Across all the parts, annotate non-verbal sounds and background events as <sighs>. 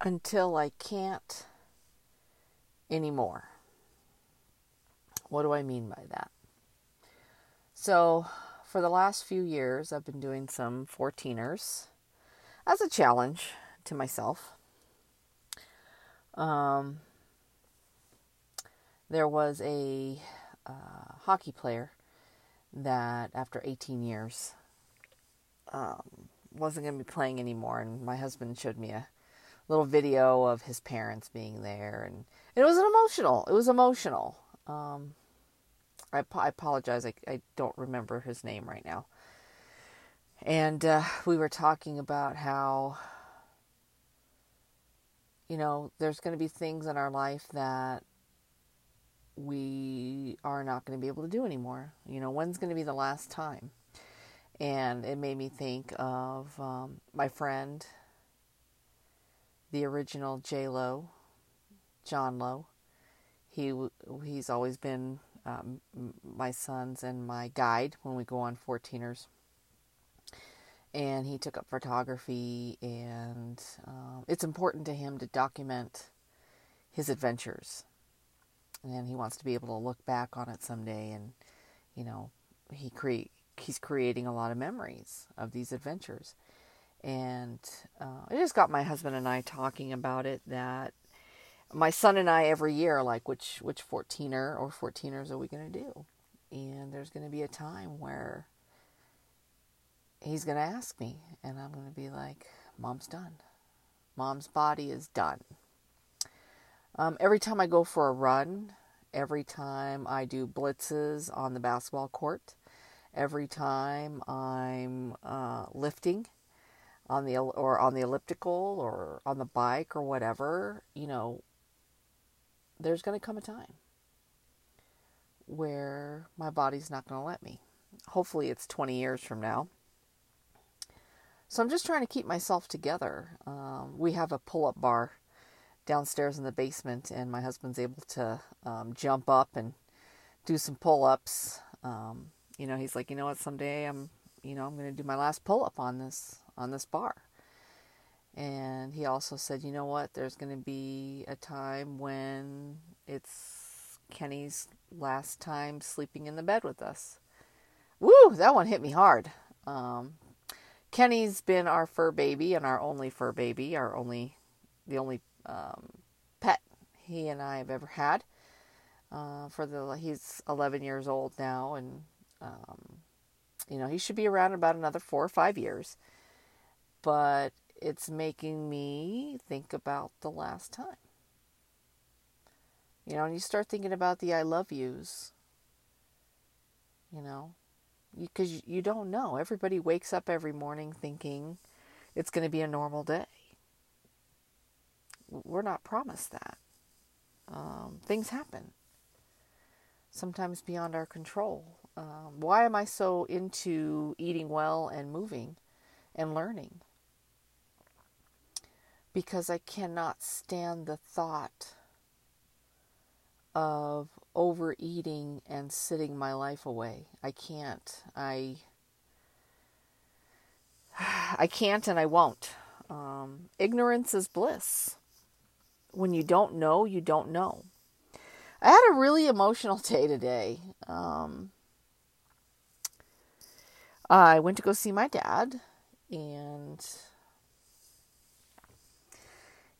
until I can't anymore. What do I mean by that? So, for the last few years, I've been doing some 14ers as a challenge to myself. Um, there was a uh, hockey player that, after 18 years, um, wasn't going to be playing anymore, and my husband showed me a little video of his parents being there, and it was an emotional. It was emotional. Um, I, I apologize. I, I don't remember his name right now. And uh, we were talking about how, you know, there's going to be things in our life that we are not going to be able to do anymore. You know, when's going to be the last time? And it made me think of um, my friend, the original J Lo, John Lowe. He he's always been um, my son's and my guide when we go on 14ers. And he took up photography, and um, it's important to him to document his adventures. And he wants to be able to look back on it someday, and you know, he create he's creating a lot of memories of these adventures. And uh, it just got my husband and I talking about it that my son and I every year like which which 14er or 14ers are we going to do? And there's going to be a time where he's going to ask me and I'm going to be like mom's done. Mom's body is done. Um, every time I go for a run, every time I do blitzes on the basketball court, every time I'm uh, lifting on the or on the elliptical or on the bike or whatever, you know, there's going to come a time where my body's not going to let me. Hopefully, it's 20 years from now. So I'm just trying to keep myself together. Um, we have a pull up bar downstairs in the basement, and my husband's able to um, jump up and do some pull ups. Um, you know, he's like, you know what, someday I'm, you know, I'm going to do my last pull up on this on this bar. And he also said, you know what, there's going to be a time when it's Kenny's last time sleeping in the bed with us. Woo, that one hit me hard. Um, Kenny's been our fur baby and our only fur baby, our only, the only um, pet he and I have ever had. Uh, for the he's 11 years old now, and um, you know he should be around about another four or five years. But it's making me think about the last time. You know, and you start thinking about the I love yous. You know, because you, you don't know. Everybody wakes up every morning thinking it's going to be a normal day. We're not promised that. Um, things happen, sometimes beyond our control. Um, why am I so into eating well and moving and learning? Because I cannot stand the thought of overeating and sitting my life away. I can't. I <sighs> I can't and I won't. Um, ignorance is bliss. When you don't know, you don't know. I had a really emotional <laughs> day today. Um, I went to go see my dad, and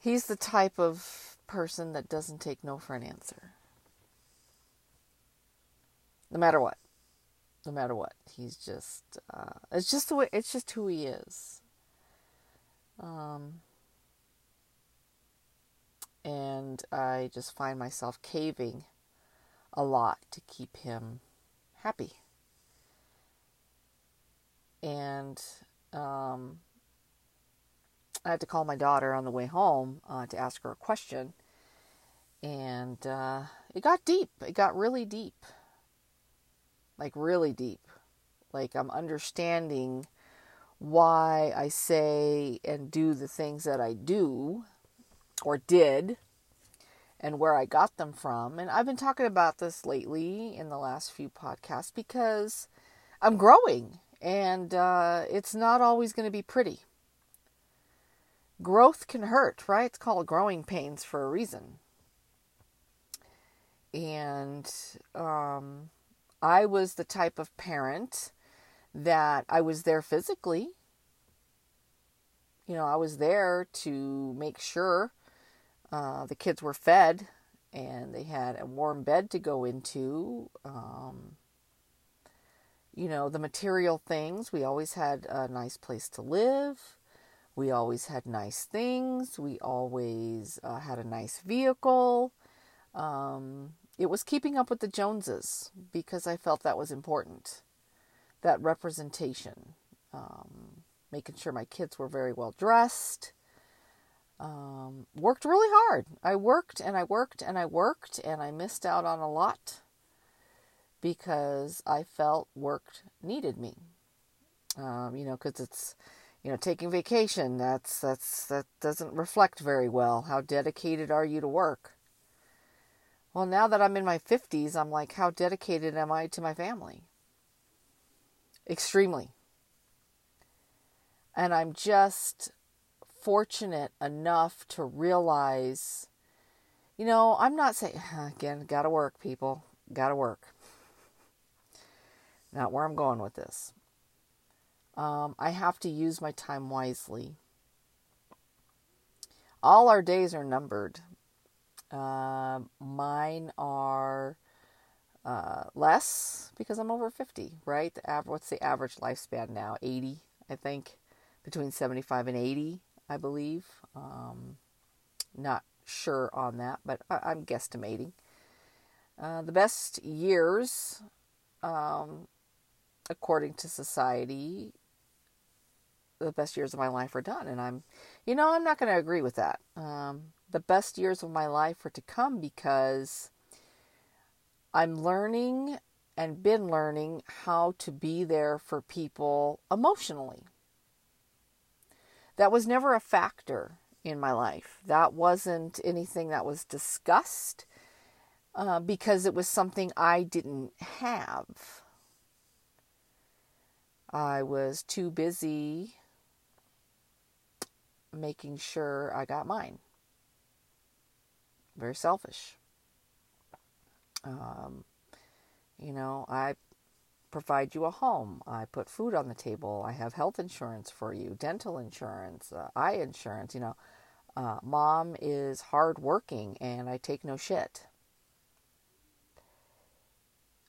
He's the type of person that doesn't take no for an answer. No matter what. No matter what. He's just uh, it's just the way it's just who he is. Um and I just find myself caving a lot to keep him happy. And um I had to call my daughter on the way home uh, to ask her a question. And uh, it got deep. It got really deep. Like, really deep. Like, I'm understanding why I say and do the things that I do or did and where I got them from. And I've been talking about this lately in the last few podcasts because I'm growing and uh, it's not always going to be pretty growth can hurt, right? It's called growing pains for a reason. And um, I was the type of parent that I was there physically. You know, I was there to make sure uh, the kids were fed and they had a warm bed to go into. Um, you know, the material things. We always had a nice place to live. We always had nice things. We always uh, had a nice vehicle. Um, it was keeping up with the Joneses because I felt that was important. That representation. Um, making sure my kids were very well dressed. Um, worked really hard. I worked and I worked and I worked and I missed out on a lot because I felt work needed me. Um, you know, because it's, you know, taking vacation. That's that's that doesn't reflect very well. How dedicated are you to work? Well, now that I'm in my 50s, I'm like, how dedicated am I to my family? Extremely. And I'm just fortunate enough to realize, you know, I'm not saying, <sighs> again, gotta work, people, gotta work. Not where I'm going with this. Um, I have to use my time wisely. All our days are numbered. Uh, mine are uh, less because I'm over 50, right? The av- what's the average lifespan now? 80, I think. Between 75 and 80, I believe. Um, not sure on that, but I- am guesstimating. Uh, the best years um, according to society, the best years of my life are done. And I'm, you know, I'm not going to agree with that. Um, the best years of my life are to come because I'm learning and been learning how to be there for people emotionally. That was never a factor in my life. That wasn't anything that was discussed uh, because it was something I didn't have. I was too busy making sure I got mine. Very selfish. Um, you know, I provide you a home. I put food on the table. I have health insurance for you, dental insurance, uh, eye insurance. You know, uh, mom is hardworking and I take no shit.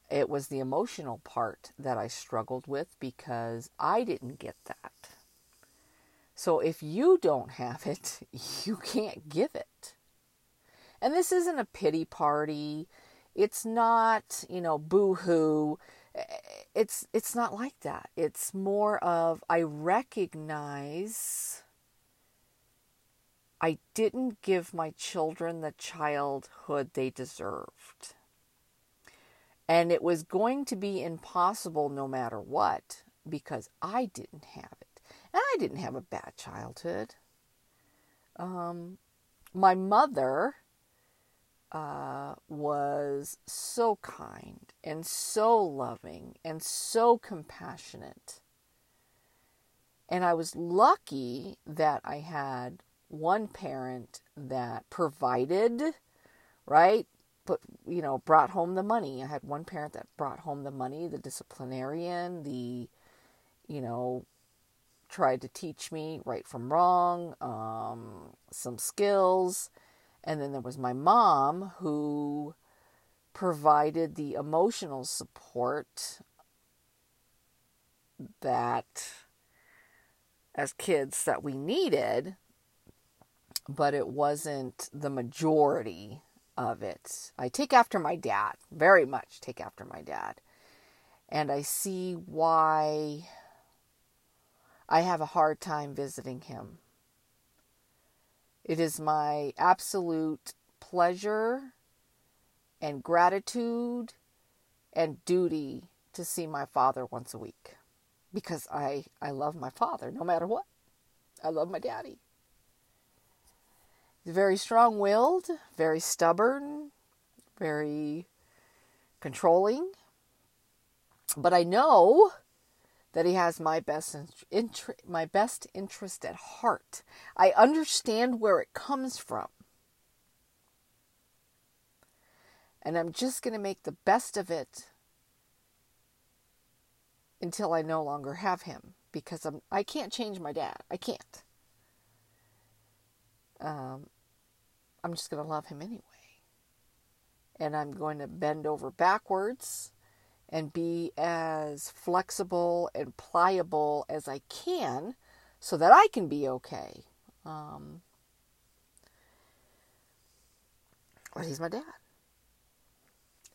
It was the emotional part that I struggled with because I didn't get that. So if you don't have it, <laughs> you can't give it. And this isn't a pity party. It's not, you know, boo-hoo. It's it's not like that. It's more of I recognize I didn't give my children the childhood they deserved. And it was going to be impossible no matter what because I didn't have it. And I didn't have a bad childhood. Um, my mother uh, was so kind and so loving and so compassionate. And I was lucky that I had one parent that provided, right? But, you know brought home the money i had one parent that brought home the money the disciplinarian the you know tried to teach me right from wrong um, some skills and then there was my mom who provided the emotional support that as kids that we needed but it wasn't the majority of it. I take after my dad, very much take after my dad. And I see why I have a hard time visiting him. It is my absolute pleasure and gratitude and duty to see my father once a week because I, I love my father no matter what. I love my daddy He's very strong willed, very stubborn, very controlling. But I know that he has my best my best interest at heart. I understand where it comes from. And I'm just going to make the best of it until I no longer have him because I'm I can't change my dad. I can't. Um, I'm just going to love him anyway. And I'm going to bend over backwards and be as flexible and pliable as I can so that I can be okay. Um, but he's my dad.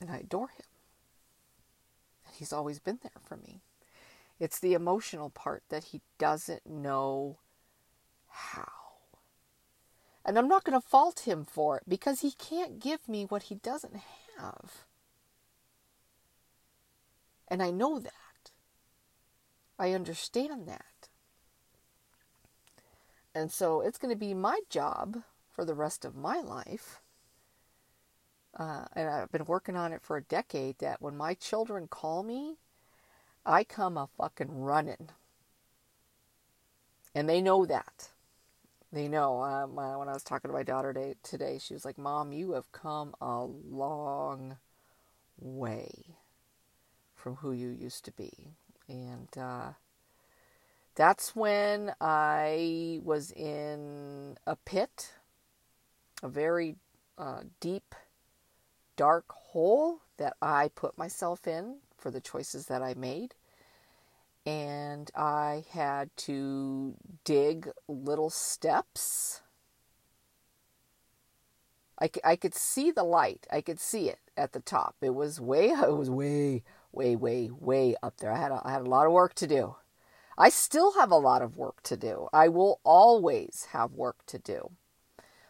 And I adore him. And he's always been there for me. It's the emotional part that he doesn't know how. And I'm not going to fault him for it because he can't give me what he doesn't have. And I know that. I understand that. And so it's going to be my job for the rest of my life. Uh, and I've been working on it for a decade that when my children call me, I come a fucking running. And they know that. They know. Um, uh, when I was talking to my daughter today, she was like, Mom, you have come a long from who you used to be. And uh, that's when I was in a pit, a very uh, deep, dark hole that I put myself in for the choices that I made. And I had to dig little steps. I, I could see the light. I could see it at the top. It was way, <laughs> it was way, way, way, way up there. I had a, I had a lot of work to do. I still have a lot of work to do. I will always have work to do.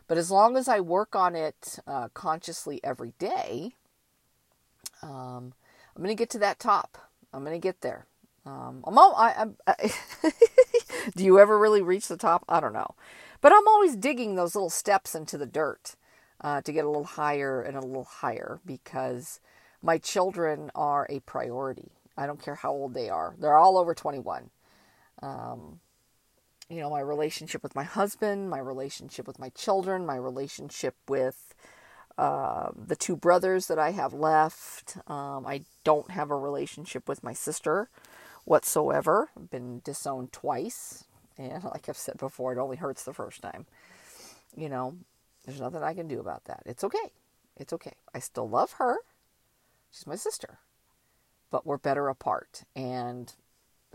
But as long as I work on it uh, consciously every day, um, I'm going to get to that top. I'm going to get there. Um, I'm all, I, I, <laughs> do you ever really reach the top? I don't know. But I'm always digging those little steps into the dirt uh, to get a little higher and a little higher because my children are a priority. I don't care how old they are. They're all over 21. Um, you know, my relationship with my husband, my relationship with my children, my relationship with uh, the two brothers that I have left. Um, I don't have a relationship with my sister whatsoever. I've been disowned twice. And <laughs> like I've said before, it only hurts the first time. You know, there's nothing I can do about that. It's okay. It's okay. I still love her. She's my sister. But we're better apart and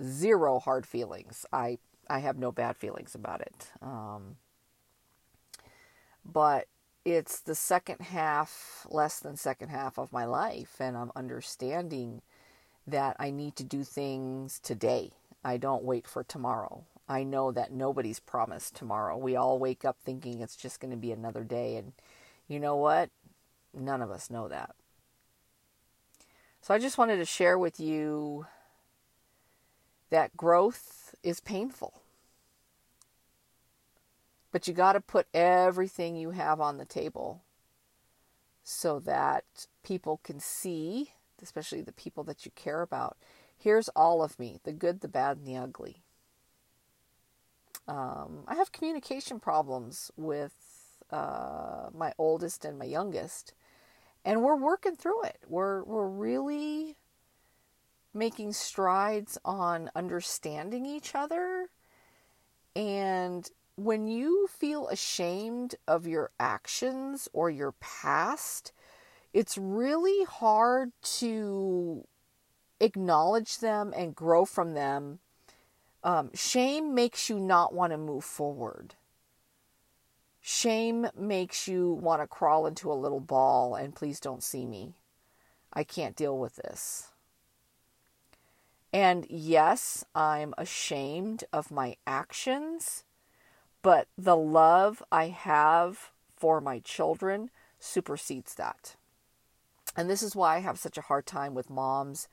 zero hard feelings. I I have no bad feelings about it. Um, but it's the second half, less than second half of my life, and I'm understanding that I need to do things today. I don't wait for tomorrow. I know that nobody's promised tomorrow. We all wake up thinking it's just going to be another day, and you know what? None of us know that. So I just wanted to share with you that growth is painful. But you got to put everything you have on the table so that people can see, especially the people that you care about. Here's all of me the good, the bad, and the ugly. Um, I have communication problems with uh, my oldest and my youngest and we're working through it. We're we're really making strides on understanding each other. And when you feel ashamed of your actions or your past, it's really hard to acknowledge them and grow from them. Um, shame makes you not want to move forward. Shame makes you want to crawl into a little ball and please don't see me. I can't deal with this. And yes, I'm ashamed of my actions, but the love I have for my children supersedes that. And this is why I have such a hard time with moms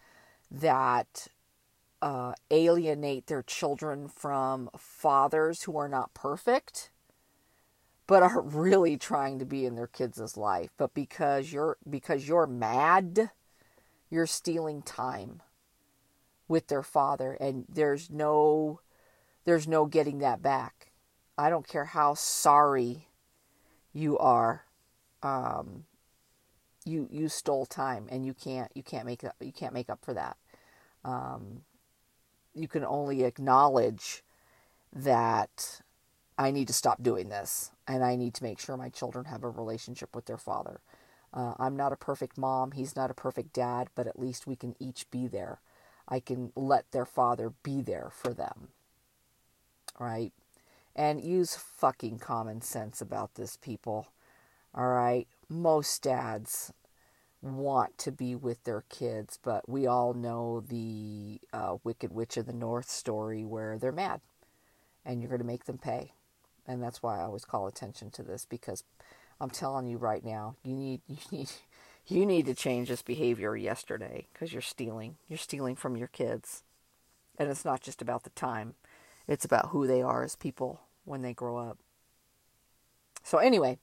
that uh, alienate their children from fathers who are not perfect but are really trying to be in their kids' life. But because you're because you're mad, you're stealing time with their father and there's no there's no getting that back. I don't care how sorry you are. Um, you you stole time and you can't you can't make up you can't make up for that. Um, you can only acknowledge that I need to stop doing this and I need to make sure my children have a relationship with their father. Uh, I'm not a perfect mom, he's not a perfect dad, but at least we can each be there. I can let their father be there for them. Right? And use fucking common sense about this, people. All right? Most dads want to be with their kids, but we all know the uh, Wicked Witch of the North story where they're mad and you're going to make them pay. And that's why I always call attention to this because I'm telling you right now, you need <laughs> you need you need to change this behavior yesterday because you're stealing. You're stealing from your kids. And it's not just about the time. It's about who they are as people when they grow up. So anyway,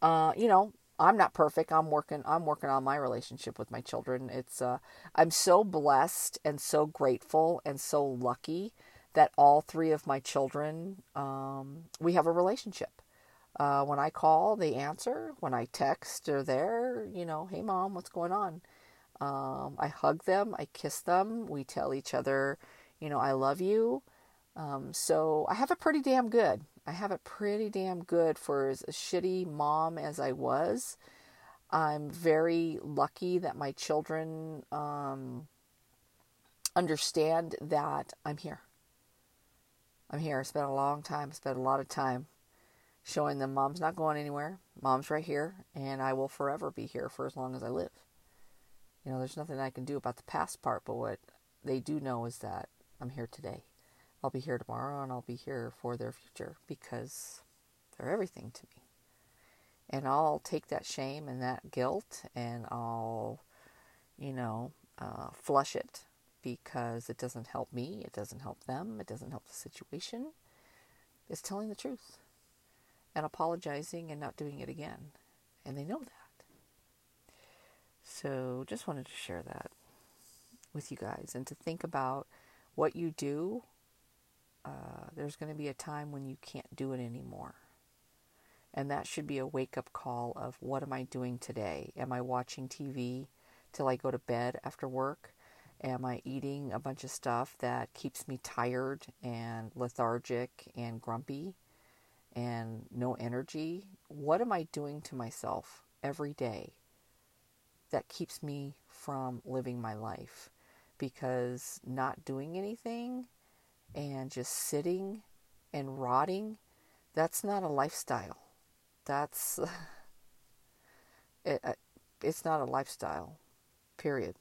uh, you know, I'm not perfect. I'm working I'm working on my relationship with my children. It's uh I'm so blessed and so grateful and so lucky that all three of my children um, we have a relationship. Uh, when I call, they answer. When I text, they're there. You know, hey mom, what's going on? Um, I hug them, I kiss them. We tell each other, you know, I love you. Um, so I have it pretty damn good. I have it pretty damn good for as a shitty mom as I was. I'm very lucky that my children um, understand that I'm here. I'm here. I spent a long time, spent a lot of time showing them mom's not going anywhere. Mom's right here, and I will forever be here for as long as I live. You know, there's nothing I can do about the past part, but what they do know is that I'm here today. I'll be here tomorrow and I'll be here for their future because they're everything to me. And I'll take that shame and that guilt and I'll, you know, uh, flush it because it doesn't help me, it doesn't help them, it doesn't help the situation. It's telling the truth and apologizing and not doing it again. And they know that. So just wanted to share that with you guys and to think about what you do uh, there's going to be a time when you can't do it anymore. And that should be a wake up call of what am I doing today? Am I watching TV till I go to bed after work? Am I eating a bunch of stuff that keeps me tired and lethargic and grumpy and no energy? What am I doing to myself every day that keeps me from living my life? Because not doing anything and just sitting and rotting, that's not a lifestyle. That's <laughs> it, uh, it's not a lifestyle. Period.